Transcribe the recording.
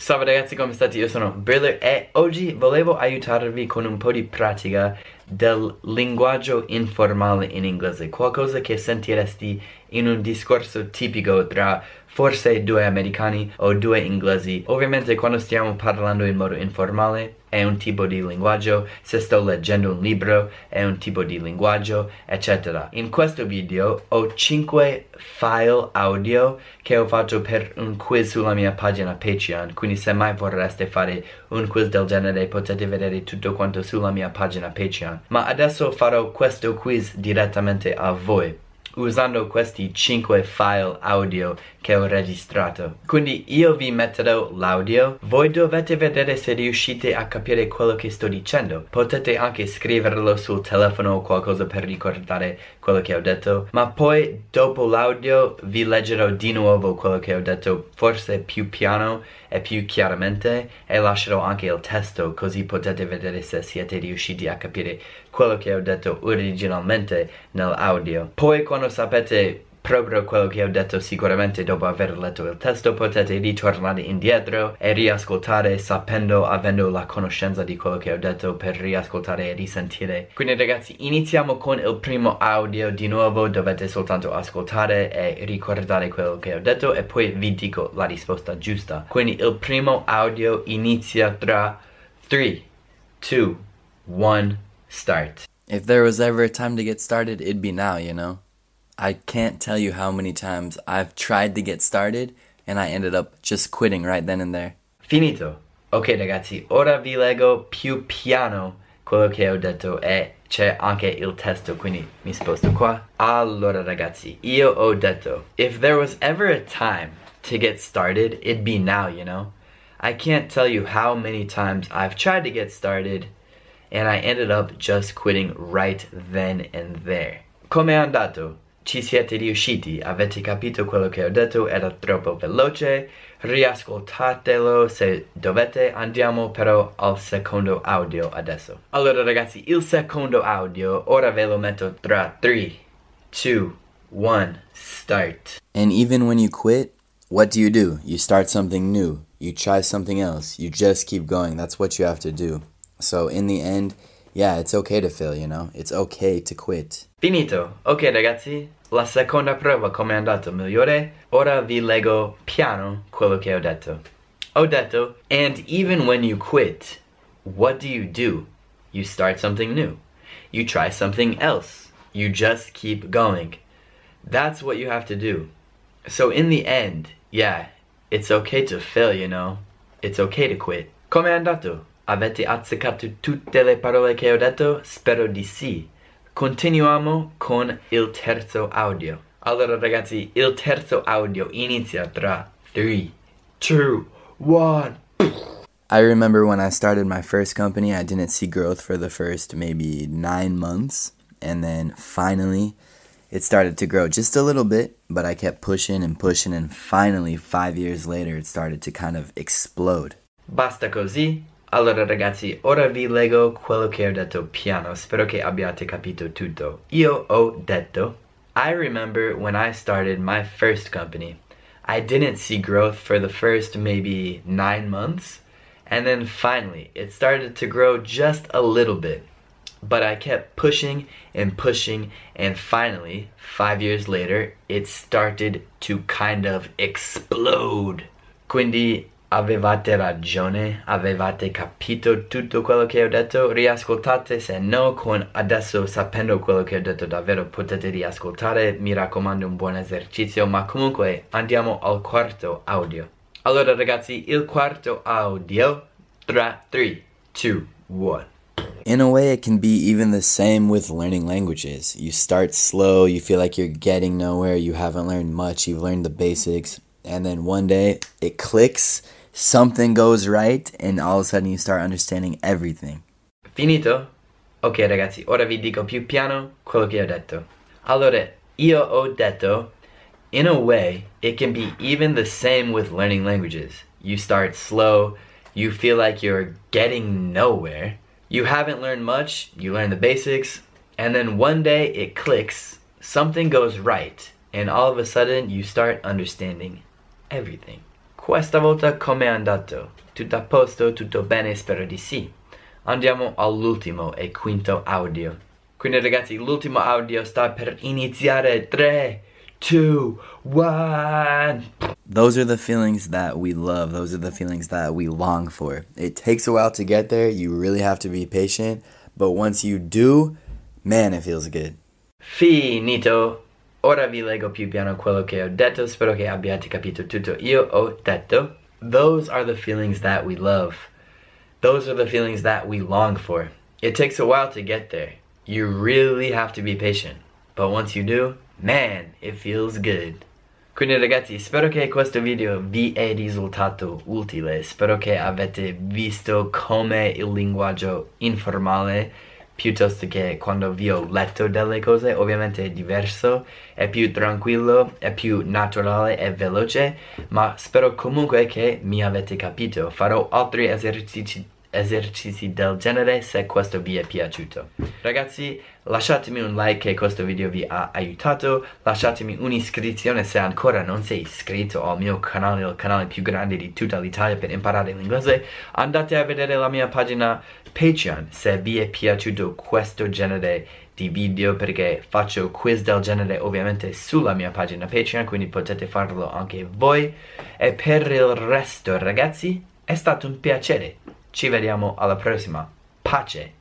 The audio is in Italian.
Salve ragazzi, come state? Io sono Briller e oggi volevo aiutarvi con un po' di pratica del linguaggio informale in inglese, qualcosa che sentiresti in un discorso tipico tra forse due americani o due inglesi. Ovviamente quando stiamo parlando in modo informale è un tipo di linguaggio, se sto leggendo un libro è un tipo di linguaggio, eccetera. In questo video ho 5 file audio che ho fatto per un quiz sulla mia pagina Patreon, quindi se mai vorreste fare un quiz del genere potete vedere tutto quanto sulla mia pagina Patreon. Ma adesso farò questo quiz direttamente a voi usando questi 5 file audio che ho registrato. Quindi io vi metterò l'audio, voi dovete vedere se riuscite a capire quello che sto dicendo. Potete anche scriverlo sul telefono o qualcosa per ricordare quello che ho detto, ma poi dopo l'audio vi leggerò di nuovo quello che ho detto, forse più piano e più chiaramente e lascerò anche il testo così potete vedere se siete riusciti a capire quello che ho detto originalmente nell'audio. Poi quando sapete proprio quello che ho detto sicuramente dopo aver letto il testo potete ritornare indietro e riascoltare sapendo, avendo la conoscenza di quello che ho detto per riascoltare e risentire. Quindi ragazzi iniziamo con il primo audio di nuovo dovete soltanto ascoltare e ricordare quello che ho detto e poi vi dico la risposta giusta. Quindi il primo audio inizia tra 3, 2, 1, start. If there was ever a time to get started, it'd be now, you know? I can't tell you how many times I've tried to get started and I ended up just quitting right then and there. Finito. Ok ragazzi, ora vi leggo più piano quello che ho detto e c'è anche il testo, quindi mi sposto qua. Allora ragazzi, io ho detto, if there was ever a time to get started, it'd be now, you know? I can't tell you how many times I've tried to get started and I ended up just quitting right then and there. Come è andato? Ci siete riusciti? Avete capito quello che ho detto? Era troppo veloce? Riascoltatelo se dovete. Andiamo però al secondo audio adesso. Allora ragazzi, il secondo audio ora ve lo metto tra 3, 2, 1, start. And even when you quit, what do you do? You start something new. You try something else. You just keep going. That's what you have to do. So in the end, yeah, it's okay to fail, you know? It's okay to quit. Finito. Ok ragazzi, la seconda prova come è andato migliore? Ora vi leggo piano quello che ho detto. Ho detto, and even when you quit, what do you do? You start something new. You try something else. You just keep going. That's what you have to do. So in the end, yeah, it's okay to fail, you know? It's okay to quit. Come è andato? Avete azzeccato tutte le parole che ho detto? Spero di sì. Continuiamo con il terzo audio. Allora ragazzi, il terzo audio inizia tra 3, 2, 1. I remember when I started my first company, I didn't see growth for the first maybe nine months. And then finally, it started to grow just a little bit, but I kept pushing and pushing. And finally, five years later, it started to kind of explode. Basta così? Allora ragazzi, ora vi leggo quello che ho detto piano, spero che abbiate capito tutto. Io ho detto, I remember when I started my first company, I didn't see growth for the first maybe nine months, and then finally it started to grow just a little bit. But I kept pushing and pushing, and finally, five years later, it started to kind of explode. Quindi Avevate ragione, avevate capito tutto quello che ho detto, riascoltate, se no con adesso sapendo quello che ho detto davvero potete riascoltare, mi raccomando un buon esercizio, ma comunque andiamo al quarto audio. Allora ragazzi, il quarto audio, tra 3, 2, 1. In a way, it can be even the same with learning languages. You start slow, you feel like you're getting nowhere, you haven't learned much, you've learned the basics, and then one day it clicks something goes right and all of a sudden you start understanding everything. Finito? Ok ragazzi, ora vi dico più piano quello che ho detto. Allora, io ho detto, in a way, it can be even the same with learning languages. You start slow, you feel like you're getting nowhere, you haven't learned much, you learn the basics, and then one day it clicks, something goes right, and all of a sudden you start understanding everything. Questa volta come è andato? Tutto a posto? Tutto bene? Spero di sì. Andiamo all'ultimo e quinto audio. Quindi ragazzi, l'ultimo audio sta per iniziare. 3, 2, 1. Those are the feelings that we love. Those are the feelings that we long for. It takes a while to get there. You really have to be patient. But once you do, man, it feels good. Finito. Ora vi leggo più piano quello che ho detto. Spero che abbiate capito tutto. Io ho detto. Those are the feelings that we love. Those are the feelings that we long for. It takes a while to get there. You really have to be patient. But once you do, man, it feels good. Quindi ragazzi, spero che questo video vi è risultato utile. Spero che avete visto come il linguaggio informale piuttosto che quando vi ho letto delle cose, ovviamente è diverso, è più tranquillo, è più naturale e veloce, ma spero comunque che mi avete capito. Farò altri esercizi esercizi del genere se questo vi è piaciuto. Ragazzi lasciatemi un like se questo video vi ha aiutato. Lasciatemi un'iscrizione se ancora non sei iscritto al mio canale il canale più grande di tutta l'Italia per imparare l'inglese andate a vedere la mia pagina Patreon se vi è piaciuto questo genere di video perché faccio quiz del genere ovviamente sulla mia pagina Patreon quindi potete farlo anche voi. E per il resto ragazzi è stato un piacere ci vediamo alla prossima. Pace!